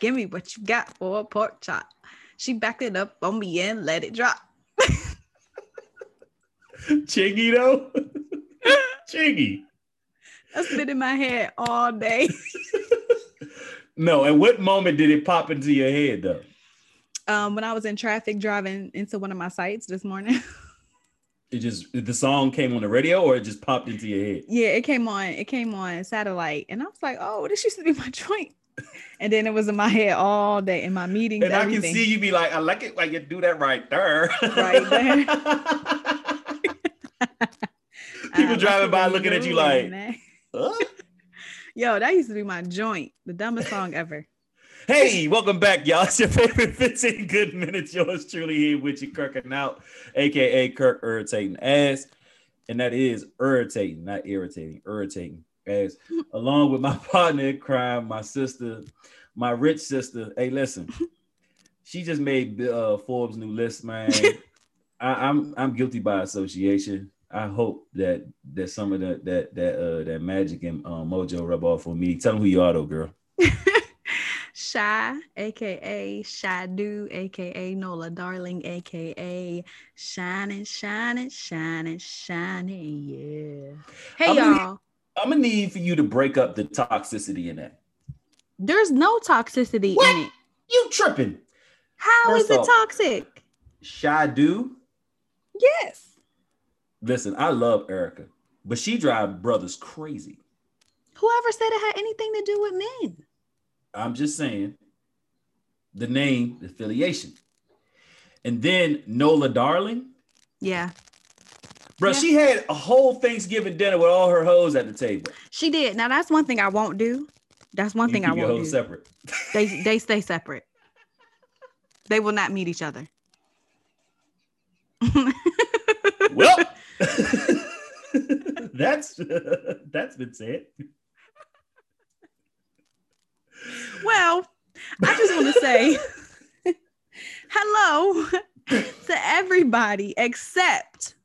Give me what you got for a pork chop. She backed it up on me and let it drop. Chingy though. Chingy. That's been in my head all day. no, and what moment did it pop into your head though? Um, when I was in traffic driving into one of my sites this morning. it just the song came on the radio or it just popped into your head? Yeah, it came on, it came on satellite. And I was like, oh, this used to be my joint. And then it was in my head all day in my meetings. And everything. I can see you be like, I like it like you do that right there. Right there. People driving by looking at you like, huh? Yo, that used to be my joint, the dumbest song ever. Hey, welcome back, y'all. It's your favorite 15 good minutes. Yours truly here with you, Kirking out, aka Kirk irritating ass. And that is irritating, not irritating, irritating ass. Along with my partner in crime, my sister, my rich sister. Hey, listen, she just made uh, Forbes new list, man. I, I'm I'm guilty by association. I hope that that some of that that that uh that magic and uh, mojo rub off on me. Tell them who you are, though, girl. Shy, aka Shy Do, aka Nola Darling, aka Shining, Shining, Shining, Shining. Yeah. Hey, I'm y'all. I'm gonna need for you to break up the toxicity in that. There's no toxicity what? in it. You tripping? How First is it off, toxic? Shy Do. Yes. Listen, I love Erica, but she drive brothers crazy. Whoever said it had anything to do with men? I'm just saying the name, the affiliation. And then Nola Darling. Yeah. Bro, yeah. she had a whole Thanksgiving dinner with all her hoes at the table. She did. Now that's one thing I won't do. That's one you thing I won't do. Separate. They they stay separate. they will not meet each other. well, that's that's been said. Well, I just want to say hello to everybody except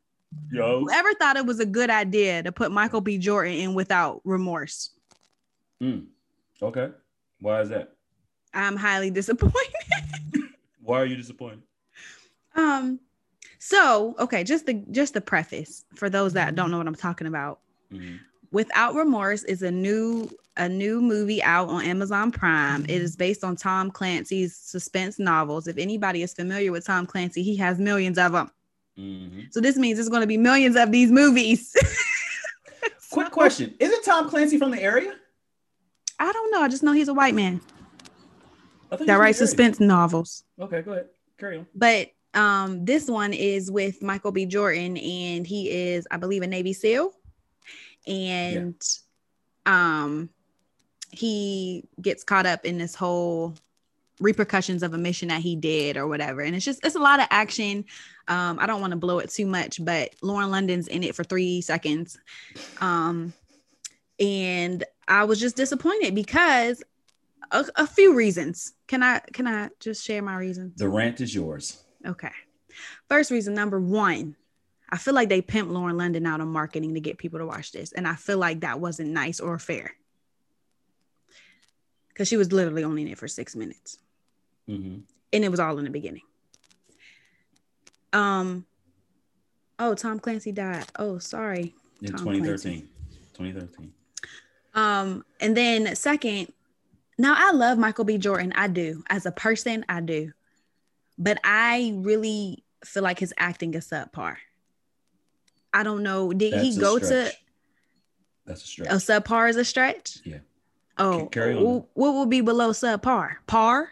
Yo. whoever thought it was a good idea to put Michael B. Jordan in without remorse. Mm. Okay. Why is that? I'm highly disappointed. Why are you disappointed? Um, so okay, just the just the preface for those that don't know what I'm talking about. Mm-hmm. Without Remorse is a new a new movie out on Amazon Prime. It is based on Tom Clancy's suspense novels. If anybody is familiar with Tom Clancy, he has millions of them. Mm-hmm. So this means there's going to be millions of these movies. Quick question: Isn't Tom Clancy from the area? I don't know. I just know he's a white man that writes suspense novels. Okay, go ahead. Carry on. But um, this one is with Michael B. Jordan, and he is, I believe, a Navy SEAL and yeah. um he gets caught up in this whole repercussions of a mission that he did or whatever and it's just it's a lot of action um i don't want to blow it too much but lauren london's in it for three seconds um and i was just disappointed because a, a few reasons can i can i just share my reasons the rant is yours okay first reason number one I feel like they pimped Lauren London out on marketing to get people to watch this. And I feel like that wasn't nice or fair. Because she was literally only in it for six minutes. Mm-hmm. And it was all in the beginning. Um, oh, Tom Clancy died. Oh, sorry. In Tom 2013. Clancy. 2013. Um, and then second, now I love Michael B. Jordan. I do. As a person, I do. But I really feel like his acting is subpar. I don't know. Did That's he go to? That's a stretch. A subpar is a stretch. Yeah. Oh. What would be below subpar? Par?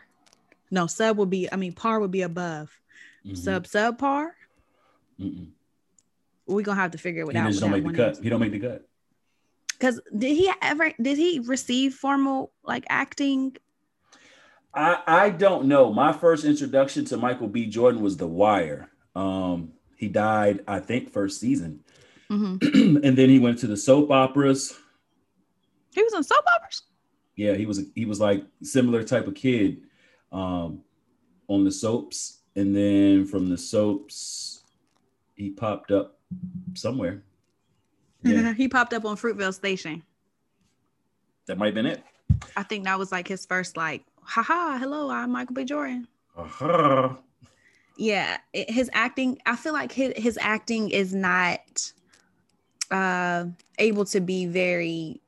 No, sub would be. I mean, par would be above. Mm-hmm. Sub par. We're gonna have to figure it he out. He don't make the cut. He don't make the cut. Because did he ever? Did he receive formal like acting? I I don't know. My first introduction to Michael B. Jordan was The Wire. Um, he died, I think, first season. Mm-hmm. and then he went to the soap operas. He was on soap operas. Yeah, he was. He was like similar type of kid um, on the soaps, and then from the soaps, he popped up somewhere. Yeah. he popped up on Fruitvale Station. That might have been it. I think that was like his first like haha, hello, I'm Michael B. Jordan. Uh-huh. Yeah, it- his acting, I feel like his, his acting is not uh able to be very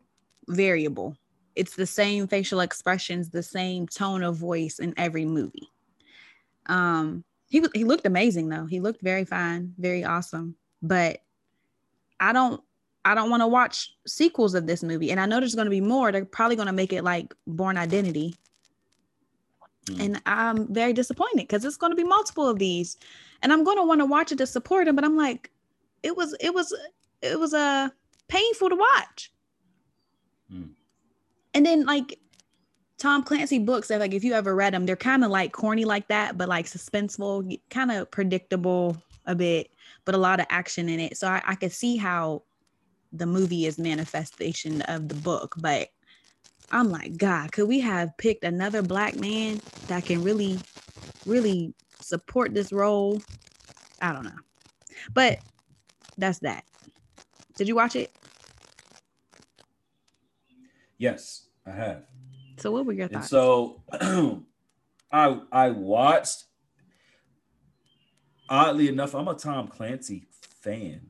variable. It's the same facial expressions, the same tone of voice in every movie. Um he he looked amazing though. He looked very fine, very awesome. But I don't I don't want to watch sequels of this movie. And I know there's going to be more. They're probably going to make it like Bourne Identity. Mm. And I'm very disappointed because it's going to be multiple of these. And I'm going to want to watch it to support him, but I'm like it was it was it was uh painful to watch. Mm. And then like Tom Clancy books, that like if you ever read them, they're kind of like corny like that, but like suspenseful, kind of predictable a bit, but a lot of action in it. So I, I could see how the movie is manifestation of the book, but I'm like, God, could we have picked another black man that can really, really support this role? I don't know. But that's that. Did you watch it? Yes, I have. So what were your And thoughts? so I I watched oddly enough, I'm a Tom Clancy fan.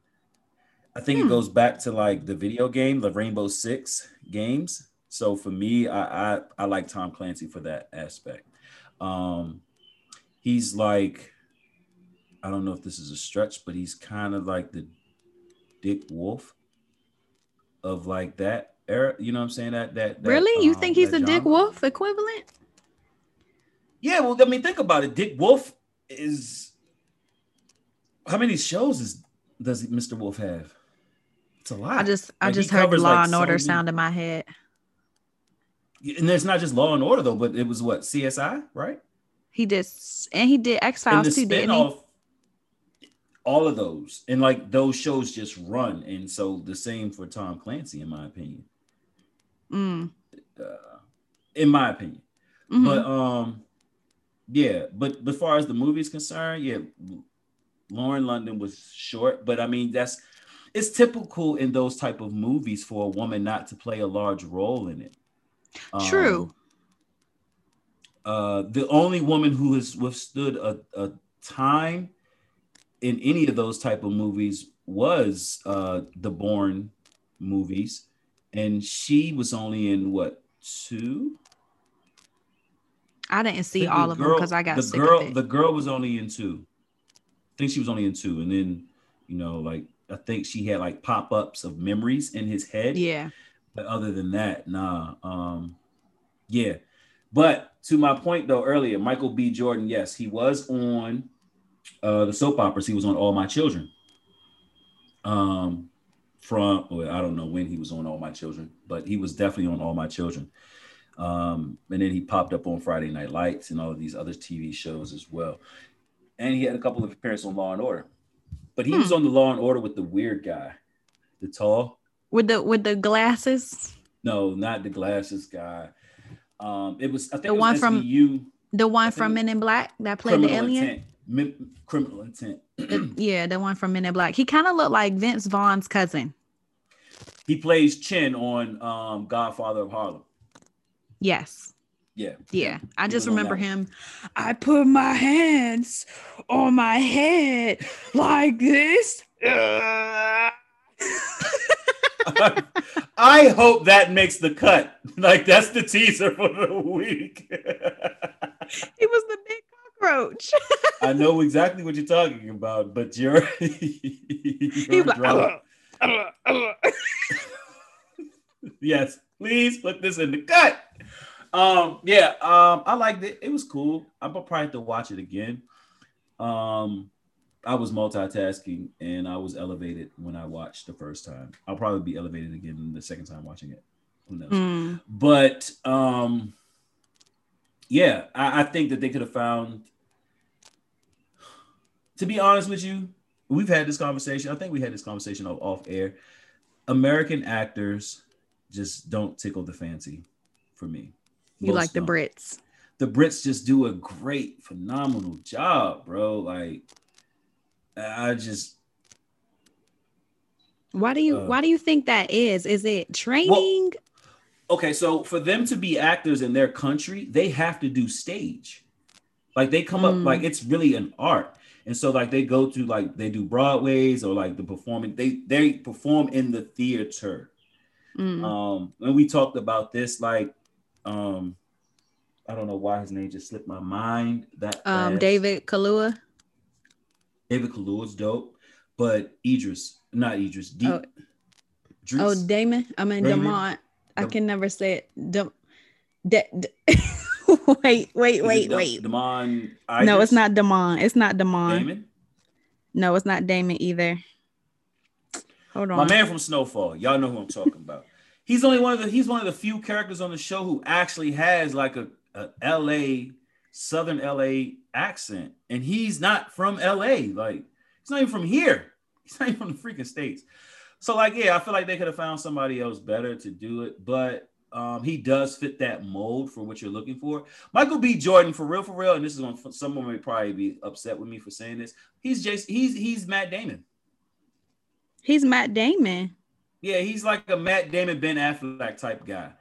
I think Hmm. it goes back to like the video game, the Rainbow Six games. So for me, I I, I like Tom Clancy for that aspect. Um he's like I don't know if this is a stretch, but he's kind of like the Dick Wolf of like that era. You know what I'm saying? That that, that really? You um, think he's the Dick. Wolf equivalent? Yeah, well, I mean, think about it. Dick Wolf is how many shows is does Mr. Wolf have? It's a lot. I just I Like, just heard covers, Law like, and Order many- sound in my head. and it's not just Law and Order though, but it was what CSI, right? He did, and he did X Files too, didn't he? all of those, and like those shows just run, and so the same for Tom Clancy, in my opinion. Mm. Uh, in my opinion. mhm. But um, yeah, but as far as the movie is concerned, yeah, Lauren London was short, but I mean that's it's typical in those type of movies for a woman not to play a large role in it. True. Um, uh, the only woman who has withstood a, a time in any of those type of movies was uh, the Bourne movies, and she was only in what two? I didn't see think all of them because I got the girl. The girl was only in two. I think she was only in two, and then you know, like I think she had like pop ups of memories in his head. yeah. But other than that, nah. Um, yeah. But to my point though earlier, Michael B. Jordan, yes, he was on uh the soap operas. He was on All My Children. Um, from well, I don't know when he was on All My Children, but he was definitely on All My Children. Um, and then he popped up on Friday Night Lights and all of these other TV shows as well. And he had a couple of appearances on Law and Order. But he was Hmm. on the Law and Order with the weird guy, the tall. With the with the glasses, No, not the glasses guy. Um, it was I think The was one from you. the one from Men in Black that played the alien. intent. Mi- criminal intent. Yeah, the one from Men in Black. He kind of looked like Vince Vaughn's cousin. he plays Chin on um, Godfather of Harlem. Yes. Yeah, Yeah. I just remember him. I put my hands on my head like this. I hope that makes the cut. Like that's the teaser for the week. he was the big cockroach. I know exactly what you're talking about, but you're, you're was drunk. like, yes, please put this in the cut. Um, yeah, um, I liked it. It was cool. I'm probably have to watch it again. Um, I was multitasking and I was elevated when I watched the first time. I'll probably be elevated again the second time watching it. Who knows? Mm, But um, yeah, I, I think that they could have found. To be honest with you, we've had this conversation. I think we had this conversation off, off air. American actors just don't tickle the fancy for me. you Most like the don't. Brits. The Brits just do a great, phenomenal job, bro. Like, I just Why do you Uh, why do you think that is? Is it training? okay, so for them to be actors in their country, they have to do stage. Like they come up like it's really an art. And so like they go to like they do Broadways or like the performing, they they perform in the theater. Mm. Um, when we talked about this, like um I don't know why his name just slipped my mind. That Um, fast. David Kaluuya. David Kaluuya's dope, but Idris, not Idris, Deep. Oh. Oh, Damon. I mean Damon? Demont. I can never say it. Dem- De- De- wait, wait, wait, wait. Demon. No, it's not Damon. It's not Demon. Damon. No, it's not Damon either. Hold on. My man from Snowfall. Y'all know who I'm talking about. He's only one of the he's one of the few characters on the show who actually has like a, a LA Southern LA accent, and he's not from LA. Like he's not even from here. He's not even from the freaking states. So like yeah, I feel like they could have found somebody else better to do it, but um, he does fit that mold for what you're looking for. Michael B. Jordan, for real, for real, and this is going someone may probably be upset with me for saying this. He's just he's he's Matt Damon. He's Matt Damon. Yeah, he's like a Matt Damon, Ben Affleck type guy.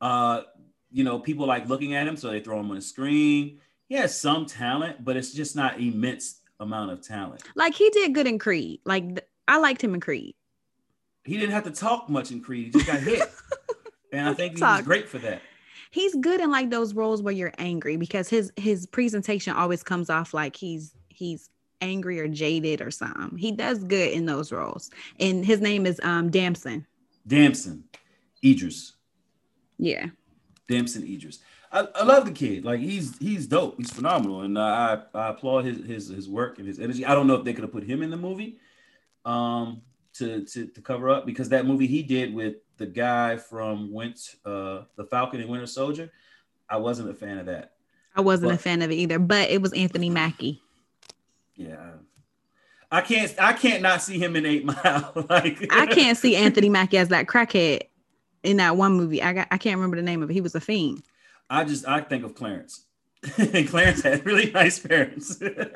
Uh, you know, people like looking at him, so they throw him on the screen. He has some talent, but it's just not immense amount of talent. Like he did good in Creed. Like th- I liked him in Creed. He didn't have to talk much in Creed; he just got hit, and I think he was great for that. He's good in like those roles where you're angry because his his presentation always comes off like he's he's angry or jaded or something. He does good in those roles. And his name is um Damson. Damson, Idris, Yeah. Damson, Idris. I, I love the kid. Like he's he's dope. He's phenomenal, and uh, I I applaud his his his work and his energy. I don't know if they could have put him in the movie, um, to to to cover up because that movie he did with the guy from Winter, uh, the Falcon and Winter Soldier. I wasn't a fan of that. I wasn't a fan of it either, but it was Anthony Mackie. Yeah. I can't I can't not see him in Eight Mile. like I can't see Anthony Mackie as that crackhead in that one movie. I got I can't remember the name of it. He was a fiend. I just I think of Clarence. and Clarence had really nice parents. That's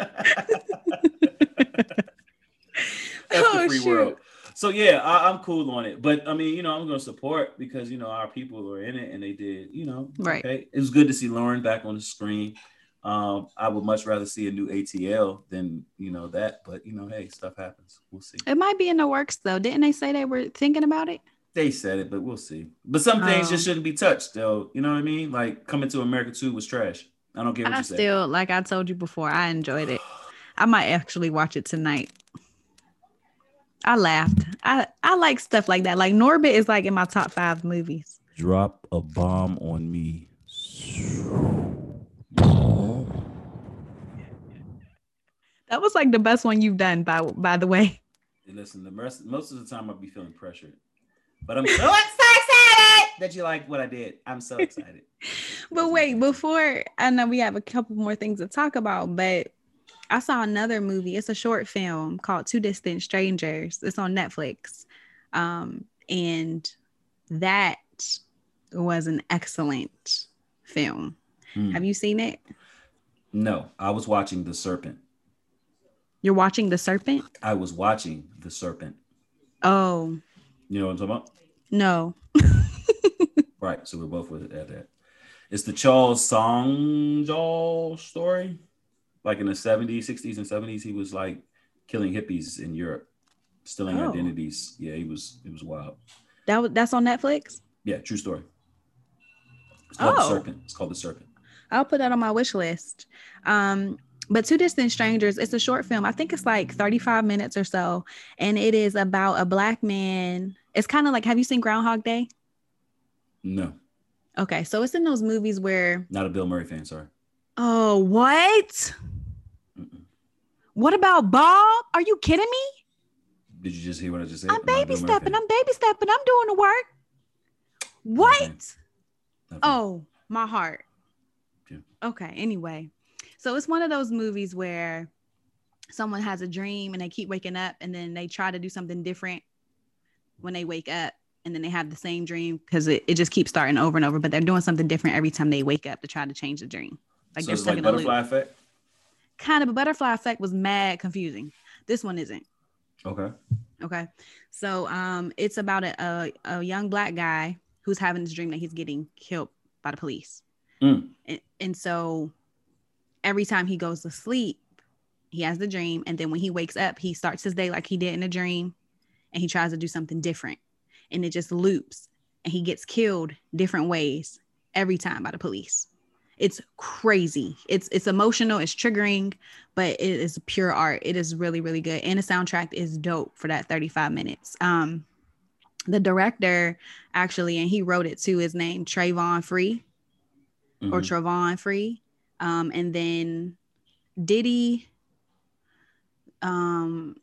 Oh, the free shoot. world. So yeah, I, I'm cool on it. But I mean, you know, I'm gonna support because you know our people are in it and they did, you know, Right. Okay. It was good to see Lauren back on the screen. Um, I would much rather see a new ATL than you know that, but you know, hey, stuff happens. We'll see. It might be in the works though. Didn't they say they were thinking about it? They said it, but we'll see. But some things Oh. just shouldn't be touched, though. You know what I mean? Like coming to America 2 was trash. I don't care what I you say. still, like I told you before, I enjoyed it. I might actually watch it tonight. I laughed. I I like stuff like that. Like Norbit is like in my top five movies. Drop a bomb on me. That was like the best one you've done. By by the way, And listen, the rest, most of the time I'll be feeling pressured, but I'm so excited that you like what I did. I'm so excited. but wait, before I know we have a couple more things to talk about, but I saw another movie. It's a short film called Two Distant Strangers. It's on Netflix, um, and that was an excellent film. Hmm. Have you seen it? No, I was watching The Serpent. You're watching The Serpent? I was watching The Serpent. Oh, You know what I'm talking about? no. Right. So we're both with it at that. It's the Charles Sobhraj story. Like in the 70s, 60s, and 70s, he was like killing hippies in Europe, stealing Oh. identities. Yeah, he was it was wild. That was that's on Netflix. Yeah, true story. It's called Oh. the serpent. It's called the serpent. I'll put that on my wish list. Um, but Two Distant Strangers, it's a short film. I think it's like 35 minutes or so. And it is about a black man. It's kind of like, have you seen Groundhog Day? No, Okay. So it's in those movies where, not a Bill Murray fan. Sorry. oh, what? What about Bob? Are you kidding me? Did you just hear what I just said? I'm baby Murray stepping. I'm baby stepping. I'm doing the work. What? Okay. Okay. Oh, my heart. Yeah. Okay. Anyway, so it's one of those movies where someone has a dream and they keep waking up and then they try to do something different when they wake up and then they have the same dream because it, it just keeps starting over and over, but they're doing something different every time they wake up to try to change the dream. Like so they're it's stuck like in a loop. effect. Kind of a butterfly effect was mad confusing. This one isn't. Okay. Okay. So um it's about a, a, a young black guy who's having this dream that he's getting killed by the police. Mm. And, and so every time he goes to sleep, he has the dream. And then when he wakes up, he starts his day like he did in a dream and he tries to do something different. And it just loops and he gets killed different ways every time by the police. It's crazy. It's it's emotional, it's triggering, but it is pure art. It is really, really good. And the soundtrack is dope for that 35 minutes. Um the director actually, and he wrote it too, His name Travon Free Mhm. or Travon Free. Um, and then Diddy, um,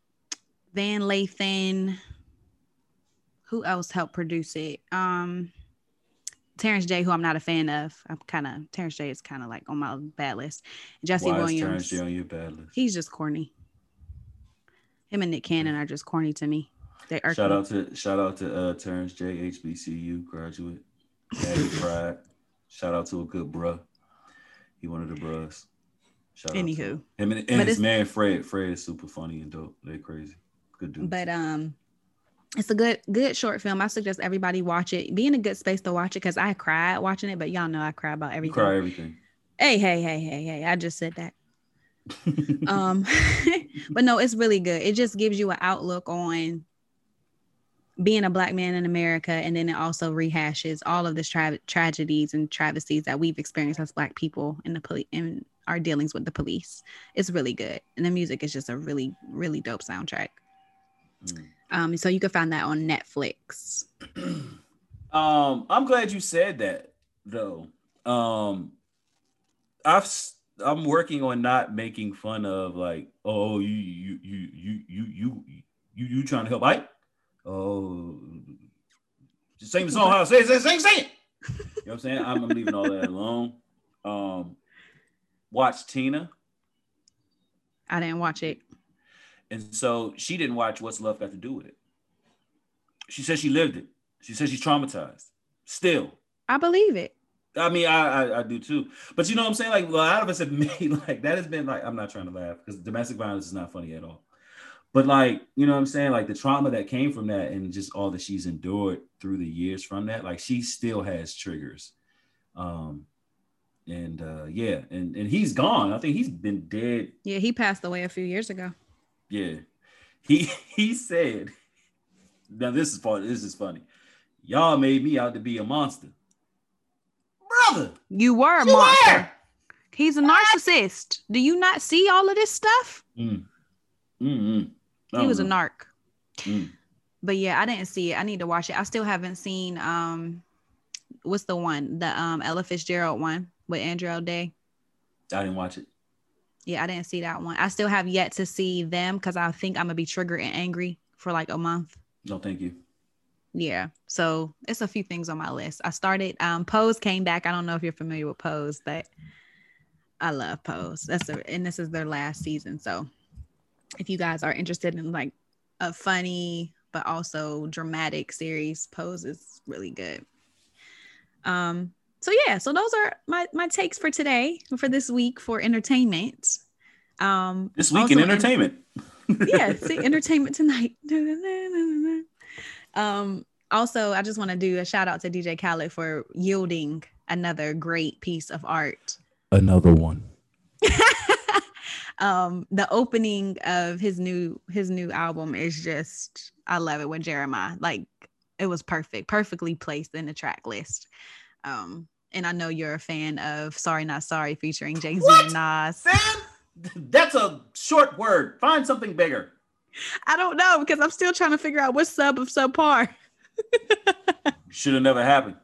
Van Lathan, who else helped produce it? Um, Terrence J, who I'm not a fan of. I'm kind of Terrence J is kind of like on my bad list. Jesse Why Williams, Terrence J on your bad list? he's just corny. Him and Nick Cannon are just corny to me. They are Shout out to shout out to uh, Terrence J, HBCU graduate, Daddy Pride. Shout out to a good bruh. He one of the bruhs. Shout out to Anywho. him. Him and, and his man Fred. Fred is super funny and dope. They crazy. Good dude. but um it's a good good short film. I suggest everybody watch it. Be in a good space to watch it because i cried watching it but y'all know i cry about you everything. cry everything. hey hey hey hey hey i just said that. Um but no it's really good. It just gives you an outlook on being a black man in america and then it also rehashes all of the tra- tragedies and travesties that we've experienced as black people in the police in our dealings with the police. It's really good and the music is just a really really dope soundtrack Mm. Um, so you can find that on Netflix. um, I'm glad you said that though. Um, I've I'm working on not making fun of like, oh, you you you you you you you, you trying to help Ike? Oh, just sing the song. How say it, say it, sing, it. You know what I'm saying? I'm, I'm leaving all that alone. Um, watch Tina. I didn't watch it and so she didn't watch What's Love Got to Do with It. She says she lived it. She says she's traumatized. Still, i believe it I mean, I, I I do too. But you know what I'm saying? Like a lot of us have made like that has been like I'm not trying to laugh because domestic violence is not funny at all. But like, you know what I'm saying? Like the trauma that came from that and just all that she's endured through the years from that, like she still has triggers. Um and uh yeah, and and he's gone. I think he's been dead. yeah he passed away a few years ago Yeah. He he said, now this is funny. This is funny. Y'all made me out to be a monster. Brother, you were a you monster were. he's a narcissist do you not see all of this stuff Mm. Mm-mm. He was a narc Mm. but yeah i didn't see it i need to watch it i still haven't seen um what's the one the um ella fitzgerald one with Andra Day. I didn't watch it. Yeah i didn't see that one. I still have yet to see them because i think i'm gonna be triggered and angry for like a month. No, thank you. yeah so it's a few things on my list. I started um pose came back. I don't know if you're familiar with pose but i love pose. That's a, and this is their last season so if you guys are interested in like a funny but also dramatic series pose is really good. Um so yeah so those are my my takes for today for this week for entertainment um This week in also in- entertainment. yeah, see, entertainment tonight. um, also, I just want to do a shout out to DJ Khaled for yielding another great piece of art. Another one. um, the opening of his new his new album is just I love it with Jeremiah. Like it was perfect, perfectly placed in the track list. Um, and I know you're a fan of Sorry Not Sorry featuring Jay Z and Nas. Sam, that's a short word. Find something bigger. I don't know because I'm still trying to figure out what sub of subpar. Should have never happened.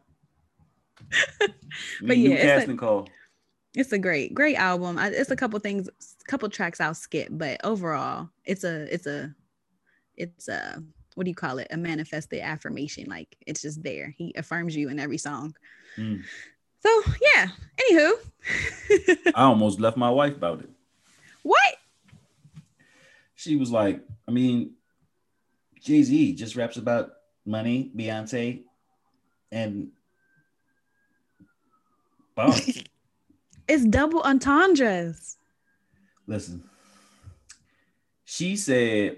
But New yeah, it's a- call. It's a great, great album. I, it's a couple things, couple tracks I'll skip, but overall, it's a, it's a, it's a, what do you call it? A manifested affirmation. Like it's just there. He affirms you in every song. Mm. So yeah. Anywho, I almost left my wife about it. what? She was like, I mean, Jay Z just raps about money, Beyonce, and bars. It's double entendres. Listen, she said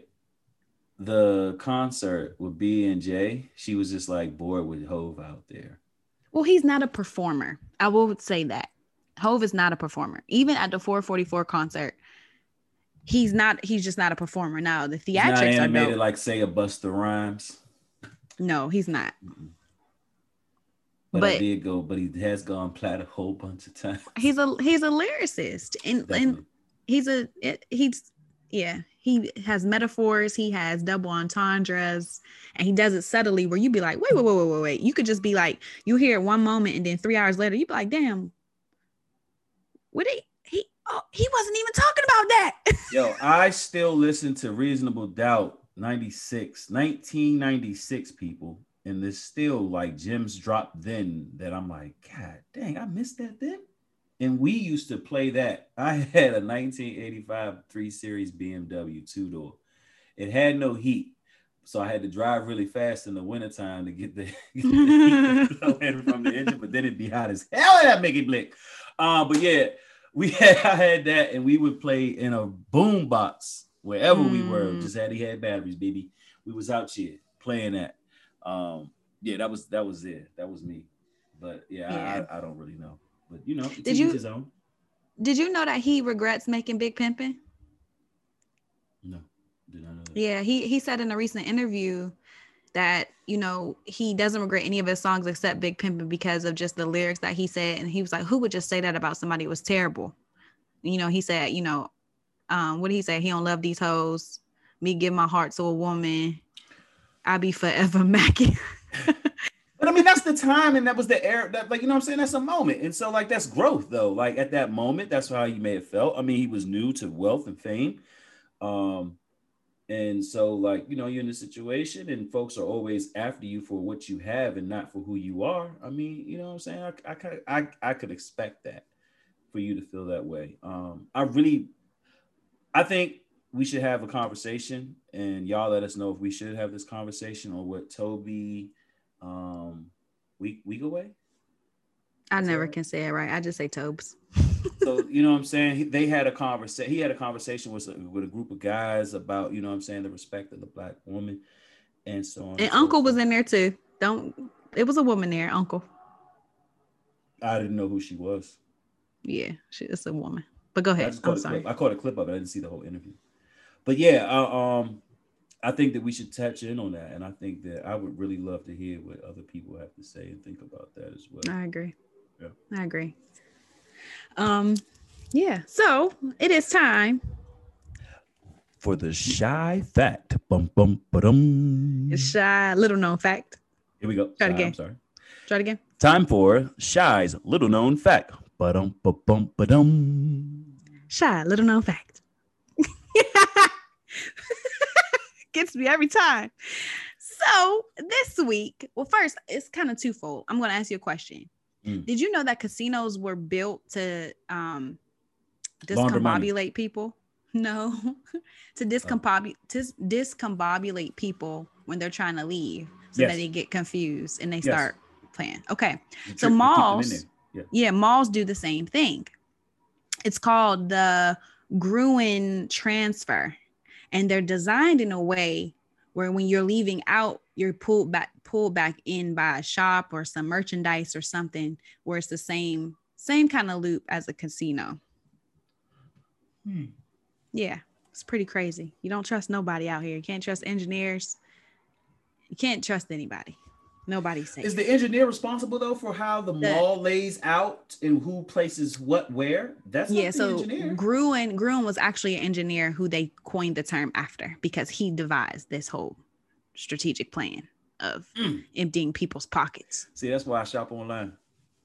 the concert with B and J, she was just like bored with Hove out there. Well, he's not a performer. I will say that. Hove is not a performer. Even at the 444 concert, he's not he's just not a performer. Now the He's not theatrics are animated like say a Busta Rhymes. no, he's not. But, I But- did go, but he has gone plat a whole bunch of times. He's a he's a lyricist. And and he's a it, he's yeah he has metaphors he has double entendres and he does it subtly where you be like wait wait wait wait wait you could just be like you hear it one moment and then three hours later you be like damn what he he oh he wasn't even talking about that Yo, I still listen to Reasonable Doubt 96, 1996 people. And there's still like gems dropped then that I'm like, God dang, I missed that then. And we used to play that. I had a 1985 3 Series BMW two door. It had no heat. So I had to drive really fast in the wintertime to get the, get the heat from the engine, but then it'd be hot as hell and that make it blick. Uh, but yeah, we had I had that and we would play in a boom box wherever we were. Mm. Just had he had batteries, baby. We was out here playing that. Um, yeah, that was that was it. That was me. But yeah, Yeah. I, I don't really know. But you know, Did you- his own. did you know that he regrets making big pimpin? No, did not know that. yeah he he said in a recent interview that you know he doesn't regret any of his songs except big pimpin because of just the lyrics that he said. And he was like who would just say that about somebody who was terrible? You know he said you know um what did he say? He don't love these hoes. Me give my heart to a woman. I be forever macking But I mean, that's the time, and that was the era. That like you know, I'm saying that's a moment, and so like that's growth though. Like at that moment, that's how he may have felt. I mean, he was new to wealth and fame, um, and so like you know, you're in a situation, and folks are always after you for what you have and not for who you are. I mean, you know what I'm saying? I I could I, I could expect that for you to feel that way. Um, I really, I think we should have a conversation, and y'all let us know if we should have this conversation or what Toby um week week away? I That's never can say it right. I just say tobes. So you know what i'm saying? He- they had a conversation he had a conversation with, with a group of guys about you know what i'm saying the respect of the black woman and so on and so uncle was in there too. Don't it was a woman there uncle. I didn't know who she was. Yeah she, it's a woman. But go I ahead. just caught i'm sorry clip. I caught a clip of it. I didn't see the whole interview. But yeah, I, um, I think that we should touch in on that, and I think that I would really love to hear what other people have to say and think about that as well. I agree. Yeah. I agree. Um, yeah. So it is time. For the shy fact, bum bum ba-dum. Shy little known fact. Here we go. Try it again. I'm sorry. Try it again. Time for Shy's little known fact. Ba-dum, ba-bum, ba-dum. Shy little known fact. Gets me every time. So this week, well, first it's kind of twofold. I'm going to ask you a question. Mm. Did you know that casinos were built to um, discombobulate people? No, to discombobulate to discombobulate people when they're trying to leave, so Yes. that they get confused and they Yes. start playing. Okay, You So trick- you keep them in malls- Yeah. yeah, malls do the same thing. It's called the Gruen transfer, and they're designed in a way where when you're leaving out, you're pulled back pulled back in by a shop or some merchandise or something where it's the same same kind of loop as a casino. Hmm. Yeah, it's pretty crazy. You don't trust nobody out here. You can't trust engineers. You can't trust anybody. Nobody's safe. Is the engineer responsible though for how the The- mall lays out and who places what where? That's yeah, the so engineer. Gruen Gruen was actually an engineer who they coined the term after because he devised this whole strategic plan of Mm. emptying people's pockets. See, that's why I shop online.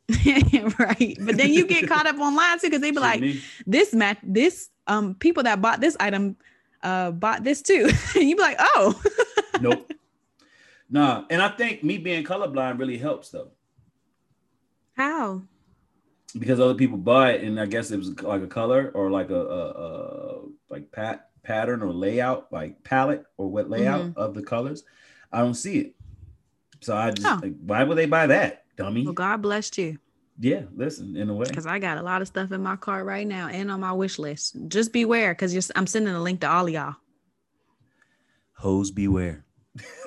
right. But then you get caught up online too because they be like, me. this match this um people that bought this item uh bought this too. and you be like, oh, nope. Nah, and I think me being colorblind really helps though. how? because other people buy it and I guess it was like a color or like a, a, a like pat pattern or layout, like palette or what layout mm-hmm. of the colors. I don't see it. So I just Oh. like, why would they buy that, dummy? Well, God blessed you. Yeah, listen, in a way. Because I got a lot of stuff in my cart right now and on my wish list. Just beware because I'm sending a link to all of y'all. Hoes beware.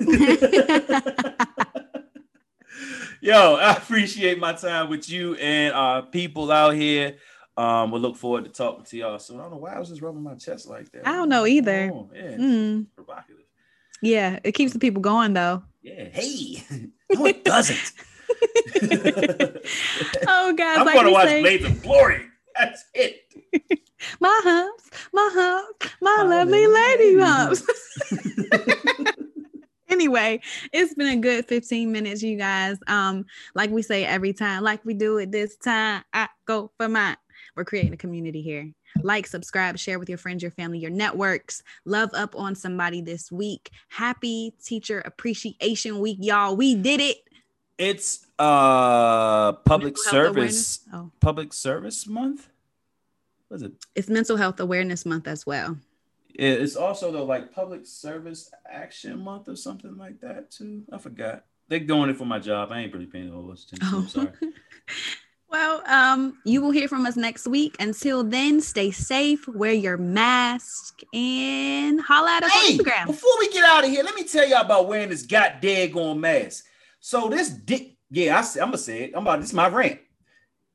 Yo, I appreciate my time with you and uh people out here. Um, we'll look forward to talking to y'all soon. I don't know why I was just rubbing my chest like that. I don't know either. Oh, yeah, Mm. provocative. Yeah, it keeps the people going though. Yeah. Hey, no, it doesn't. Oh guys, I'm like gonna watch say, Blades of Glory. That's it. my humps, my humps, my, My lovely lady lady humps. Anyway, it's been a good 15 minutes, you guys. Um, like we say every time, like we do it this time, I go for mine. We're creating a community here. Like, subscribe, share with your friends, your family, your networks. Love up on somebody this week. Happy Teacher Appreciation Week, y'all. We did it. It's uh public Mental service. Oh, public service month. What is it? it's Mental Health Awareness Month as well. Yeah, It's also the like public service action month or something like that too. I forgot. They're doing it for my job. I ain't really paying no attention. Oh. I'm sorry. Well, um, you will hear from us next week. Until then, stay safe, wear your mask, and holla at us Hey, on Instagram. before we get out of here, let me tell y'all about wearing this goddamn mask. So this dick, yeah, I, am gonna say it. I'm about this is my rant.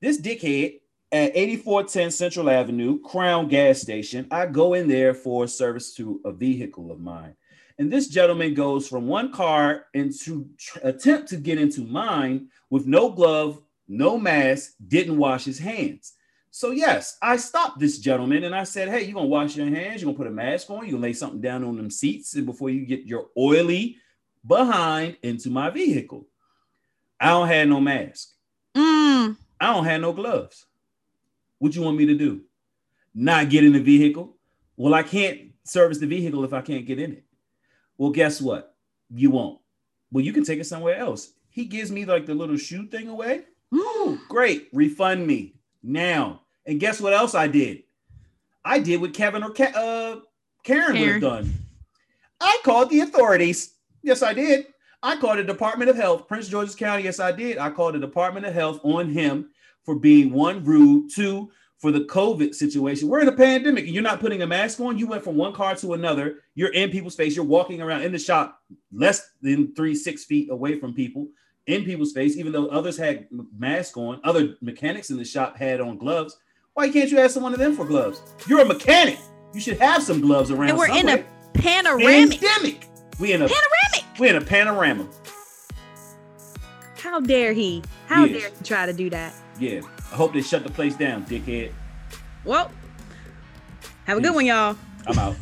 This dickhead at 8410 Central Avenue, Crown Gas Station. I go in there for service to a vehicle of mine, and this gentleman goes from one car into tr- attempt to get into mine with no glove, no mask, didn't wash his hands. So yes, I stopped this gentleman and I said, "Hey, you gonna wash your hands? You gonna put a mask on? You gonna lay something down on them seats, before you get your oily behind into my vehicle." I don't have no mask. Mm, I don't have no gloves. What you want me to do? Not get in the vehicle? Well, I can't service the vehicle if I can't get in it. Well, guess what? You won't. Well, you can take it somewhere else. He gives me like the little shoe thing away. Ooh, great. Refund me now. And guess what else I did? I did what Kevin or Ka- uh, Karen would have done. I called the authorities. Yes, I did. I called the Department of Health, Prince George's County. Yes, I did. I called the Department of Health on him for being one rude, two for the COVID situation. We're in a pandemic and you're not putting a mask on. You went from one car to another. You're in people's face. You're walking around in the shop less than three, six feet away from people in people's face, even though others had masks on. Other mechanics in the shop had on gloves. Why can't you ask someone of them for gloves? You're a mechanic. You should have some gloves around. And we're in a panoramic. pandemic. We in a Panoramic. we in a panorama. How dare he? How Yes. dare he try to do that? Yeah. I hope they shut the place down, dickhead. Well, have a good one, y'all. I'm out.